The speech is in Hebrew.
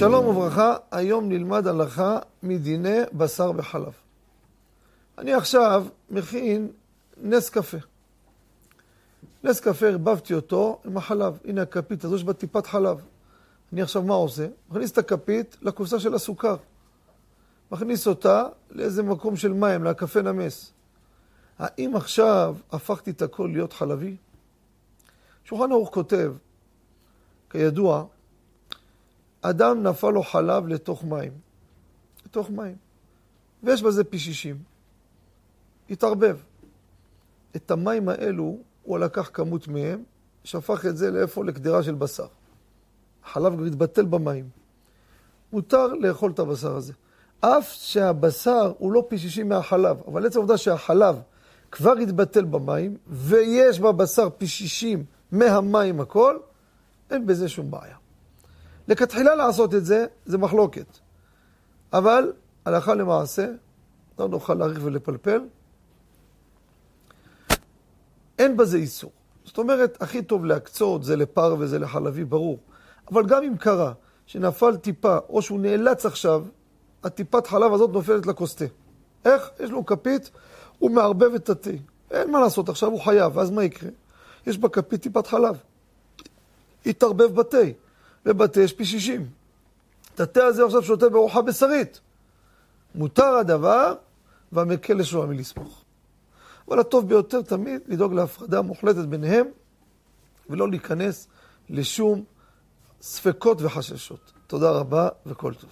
שלום וברכה, היום נלמד הלכה מדיני בשר וחלב. אני עכשיו מכין נס קפה. נס קפה, ערבבתי אותו עם החלב. הנה הכפית הזו, יש בה טיפת חלב. אני עכשיו מה עושה? מכניס את הכפית לקופסה של הסוכר. מכניס אותה לאיזה מקום של מים, לקפה נמס. האם עכשיו הפכתי את הכל להיות חלבי? שולחן ערוך כותב, כידוע, אדם נפל לו חלב לתוך מים. לתוך מים. ויש בזה פי שישים. התערבב. את המים האלו, הוא לקח כמות מהם, שפך את זה לאיפה? לקדרה של בשר. החלב כבר התבטל במים. מותר לאכול את הבשר הזה. אף שהבשר הוא לא פי שישים מהחלב, אבל עצם העובדה שהחלב כבר התבטל במים, ויש בבשר פי שישים מהמים הכל, אין בזה שום בעיה. לכתחילה לעשות את זה, זה מחלוקת. אבל הלכה למעשה, לא נוכל להאריך ולפלפל, אין בזה איסור. זאת אומרת, הכי טוב להקצות, זה לפר וזה לחלבי, ברור. אבל גם אם קרה שנפל טיפה, או שהוא נאלץ עכשיו, הטיפת חלב הזאת נופלת לכוס תה. איך? יש לו כפית, הוא מערבב את התה. אין מה לעשות, עכשיו הוא חייב, ואז מה יקרה? יש בכפית טיפת חלב. יתערבב בתה. ובתה יש פי שישים. את התה הזה עכשיו שותה בארוחה בשרית. מותר הדבר, והמקל לשוע מלסמוך. אבל הטוב ביותר תמיד לדאוג להפרדה מוחלטת ביניהם, ולא להיכנס לשום ספקות וחששות. תודה רבה וכל טוב.